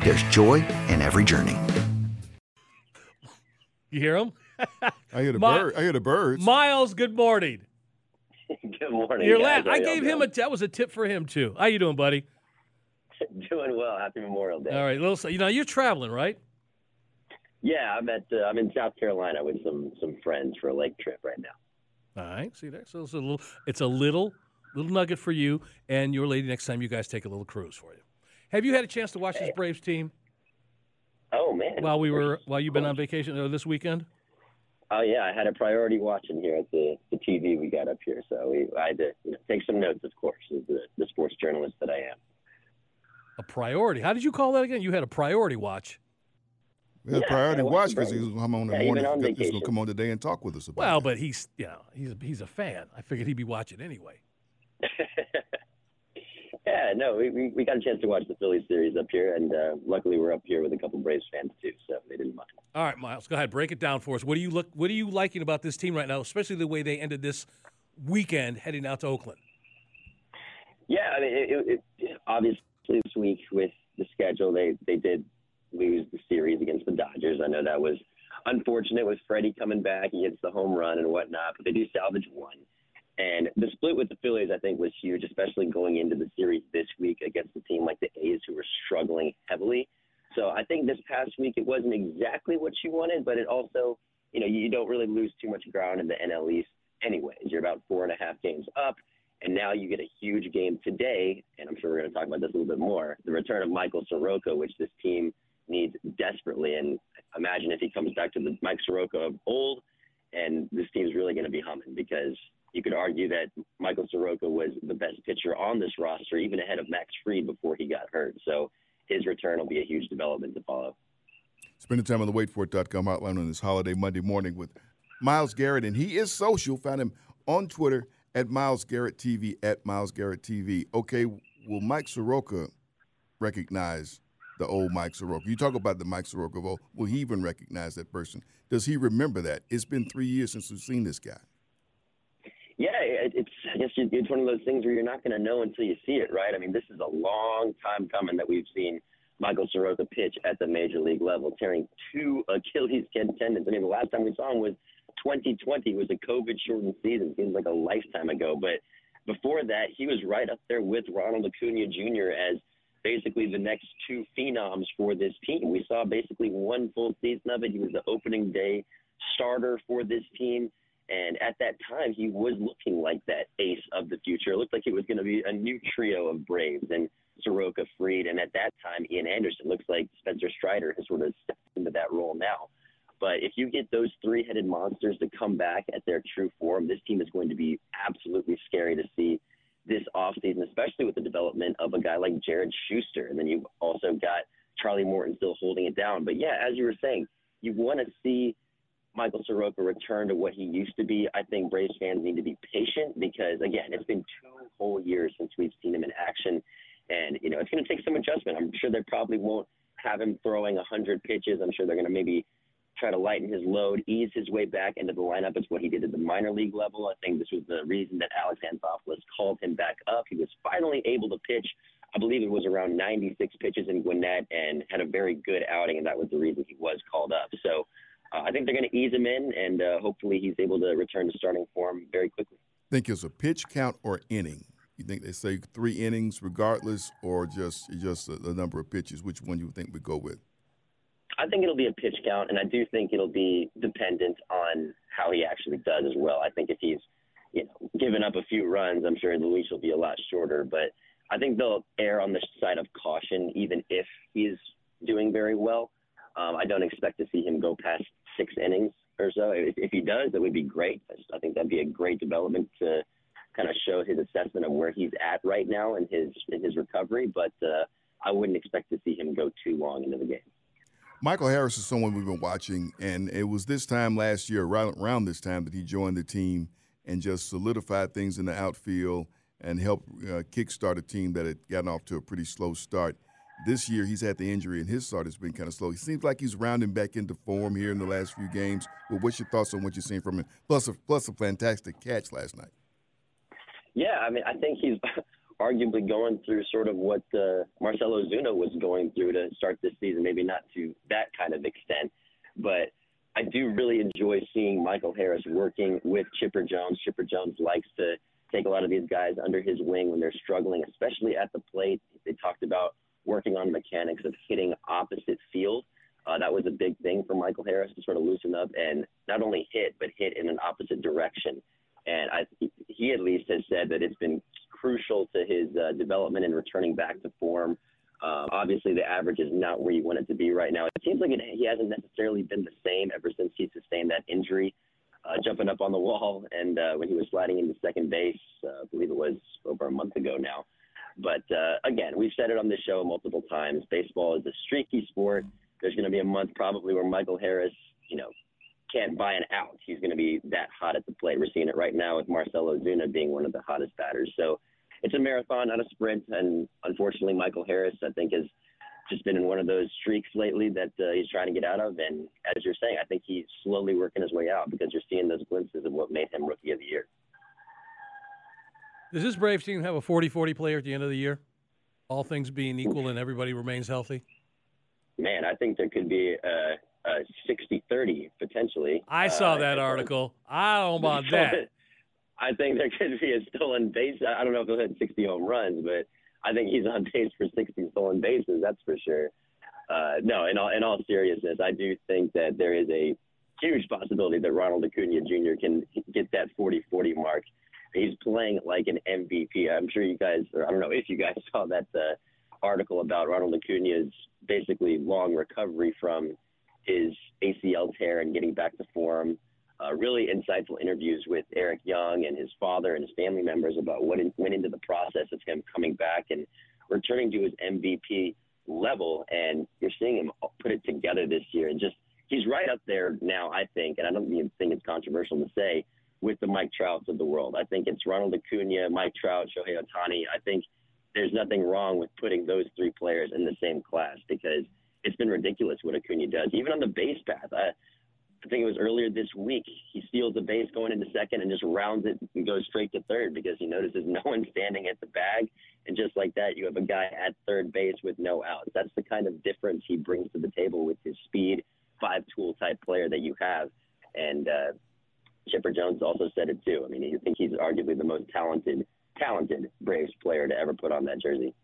there's joy in every journey. You hear him? I hear the Mi- bird. I hear the birds. Miles, good morning. Good morning. You're guys. la- I gave him a doing? that was a tip for him too. How you doing, buddy? doing well. Happy Memorial Day. All right, little. You know, you're traveling, right? Yeah, I'm at uh, I'm in South Carolina with some some friends for a lake trip right now. All right. See there. So it's a little. It's a little little nugget for you and your lady next time you guys take a little cruise for you. Have you had a chance to watch this Braves team Oh man. while we were while you've been on vacation uh, this weekend? Oh yeah, I had a priority watching here at the the TV we got up here, so we, I had to you know, take some notes, of course, as the, the sports journalist that I am. A priority. How did you call that again? You had a priority watch. We had Yeah, priority I watch because he Braves. was come on the Yeah, morning. on He's going to come on today and talk with us about Well, it. but he's you know he's he's a fan. I figured he'd be watching anyway. yeah, no, we, we we got a chance to watch the Phillies series up here, and uh, luckily we're up here with a couple Braves fans too, so they didn't mind. All right, Miles, go ahead, break it down for us. What do you look? What are you liking about this team right now, especially the way they ended this weekend heading out to Oakland? Yeah, I mean, it, it, it, obviously this week with the schedule, they they did lose the series against the Dodgers. I know that was unfortunate with Freddie coming back. He hits the home run and whatnot, but they do salvage one. And the split with the Phillies, I think, was huge, especially going into the series this week against a team like the A's, who were struggling heavily. So I think this past week it wasn't exactly what you wanted, but it also, you know, you don't really lose too much ground in the NL East, anyways. You're about four and a half games up, and now you get a huge game today, and I'm sure we're going to talk about this a little bit more. The return of Michael Soroka, which this team needs desperately, and imagine if he comes back to the Mike Soroka of old, and this team's really going to be humming because you could argue that Michael Soroka was the best pitcher on this roster, even ahead of Max Fried before he got hurt. So his return will be a huge development to follow. Spending time on the waitforit.com hotline on this holiday Monday morning with Miles Garrett, and he is social. Found him on Twitter at Miles Garrett TV at Miles Garrett TV. Okay, will Mike Soroka recognize the old Mike Soroka? You talk about the Mike Soroka. Will he even recognize that person? Does he remember that? It's been three years since we've seen this guy. It's I guess it's one of those things where you're not going to know until you see it, right? I mean, this is a long time coming that we've seen Michael Soroka pitch at the major league level, tearing two Achilles tendons. I mean, the last time we saw him was 2020. It was a COVID-shortened season. Seems like a lifetime ago, but before that, he was right up there with Ronald Acuna Jr. as basically the next two phenoms for this team. We saw basically one full season of it. He was the opening day starter for this team. And at that time, he was looking like that ace of the future. It looked like it was going to be a new trio of Braves and Soroka Fried. And at that time, Ian Anderson looks like Spencer Strider has sort of stepped into that role now. But if you get those three headed monsters to come back at their true form, this team is going to be absolutely scary to see this offseason, especially with the development of a guy like Jared Schuster. And then you've also got Charlie Morton still holding it down. But yeah, as you were saying, you want to see Michael Soroka return to what he used to be. I think Braves fans need to be patient because, again, it's been two whole years since we've seen him in action. And, you know, it's going to take some adjustment. I'm sure they probably won't have him throwing 100 pitches. I'm sure they're going to maybe try to lighten his load, ease his way back into the lineup. It's what he did at the minor league level. I think this was the reason that Alex Anthopoulos called him back up. He was finally able to pitch. I believe it was around 96 pitches in Gwinnett and had a very good outing, and that was the reason he was called up. So uh, I think they're going to ease him in, and uh, hopefully he's able to return to starting form very quickly. Think it's a pitch count or inning? You think they say three innings regardless, or just just the, the number of pitches? Which one you think we go with? I think it'll be a pitch count, and I do think it'll be dependent on how he actually does as well. I think if he's, you know, given up a few runs, I'm sure the leash will be a lot shorter. But I think they'll err on the side of caution, even if he's doing very well. Um, I don't expect to see him go past six innings or so. If, if he does, that would be great. I think that'd be a great development to kind of show his assessment of where he's at right now in his in his recovery. But uh, I wouldn't expect to see him go too long into the game. Michael Harris is someone we've been watching, and it was this time last year, right around this time, that he joined the team and just solidified things in the outfield and helped uh, kickstart a team that had gotten off to a pretty slow start. This year, he's had the injury, and his start has been kind of slow. He seems like he's rounding back into form here in the last few games. But what's your thoughts on what you've seen from him? Plus, a, plus a fantastic catch last night. Yeah, I mean, I think he's arguably going through sort of what uh, Marcell Ozuna was going through to start this season. Maybe not to that kind of extent, but I do really enjoy seeing Michael Harris working with Chipper Jones. Chipper Jones likes to take a lot of these guys under his wing when they're struggling, especially at the plate. They talked about working on mechanics of hitting opposite field. Uh, that was a big thing for Michael Harris to sort of loosen up and not only hit, but hit in an opposite direction. And I, he at least has said that it's been crucial to his uh, development and returning back to form. Um, obviously, the average is not where you want it to be right now. It seems like it, he hasn't necessarily been the same ever since he sustained that injury, uh, jumping up on the wall and uh, when he was sliding into second base. Uh, I believe it was over a month ago now. But uh, again, we've said it on this show multiple times. Baseball is a streaky sport. There's going to be a month probably where Michael Harris, you know, can't buy an out. He's going to be that hot at the plate. We're seeing it right now with Marcell Ozuna being one of the hottest batters. So it's a marathon, not a sprint. And unfortunately, Michael Harris, I think, has just been in one of those streaks lately that uh, he's trying to get out of. And as you're saying, I think he's slowly working his way out because you're seeing those glimpses of what made him Rookie of the Year. Does this Braves team have a 40 40 player at the end of the year? All things being equal and everybody remains healthy? Man, I think there could be a, a 60 30 potentially. I saw uh, that article. I don't know about that. I think there could be a stolen base. I don't know if he'll hit 60 home runs, but I think he's on pace for 60 stolen bases. That's for sure. Uh, no, in all in all seriousness, I do think that there is a huge possibility that Ronald Acuna Jr. can get that 40-40 mark. He's playing like an MVP. I'm sure you guys, or I don't know if you guys saw that uh, article about Ronald Acuna's basically long recovery from his ACL tear and getting back to form uh, really insightful interviews with Eric Young and his father and his family members about what in, went into the process of him coming back and returning to his MVP level. And you're seeing him put it together this year. And just he's right up there now, I think, and I don't even think it's controversial to say, with the Mike Trouts of the world. I think it's Ronald Acuna, Mike Trout, Shohei Ohtani. I think there's nothing wrong with putting those three players in the same class because it's been ridiculous what Acuna does, even on the base path. I, I think it was earlier this week, he steals the base going into second and just rounds it and goes straight to third because he notices no one standing at the bag. And just like that, you have a guy at third base with no outs. That's the kind of difference he brings to the table with his speed, five tool type player that you have. And uh, Chipper Jones also said it too. I mean, I think he's arguably the most talented, talented Braves player to ever put on that jersey.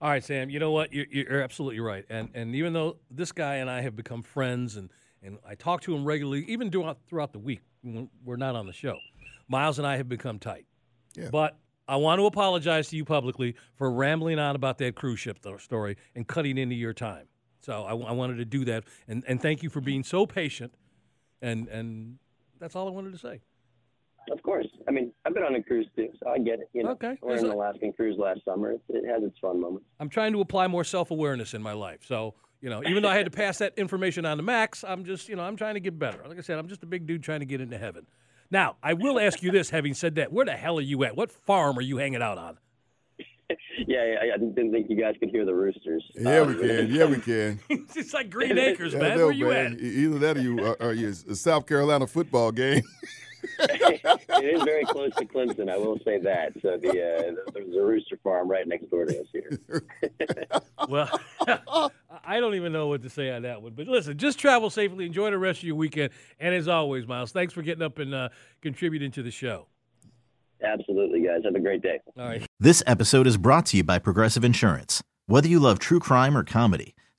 All right, Sam. You know what? You're, you're absolutely right. And and even though this guy and I have become friends and – and I talk to him regularly, even throughout the week when we're not on the show. Miles and I have become tight. Yeah. But I want to apologize to you publicly for rambling on about that cruise ship story and cutting into your time. So I, I wanted to do that, and, and thank you for being so patient. And and that's all I wanted to say. Of course. I mean, I've been on a cruise too, so I get it. You know, okay. We're in an Alaskan cruise last summer. It has its fun moments. I'm trying to apply more self awareness in my life. So you know, even though I had to pass that information on to Max, I'm just, you know, I'm trying to get better. Like I said, I'm just a big dude trying to get into heaven. Now, I will ask you this, having said that, where the hell are you at? What farm are you hanging out on? yeah, I, I didn't think you guys could hear the roosters. Yeah, um, we can. Yeah, we can. it's like Green Acres, man. Know, where you man. at? Either that or you are, are you a South Carolina football game. it is very close to Clemson. I will say that. So the uh, there's a rooster farm right next door to us here. well, I don't even know what to say on that one. But listen, just travel safely. Enjoy the rest of your weekend. And as always, Miles, thanks for getting up and uh, contributing to the show. Absolutely, guys. Have a great day. All right. This episode is brought to you by Progressive Insurance. Whether you love true crime or comedy,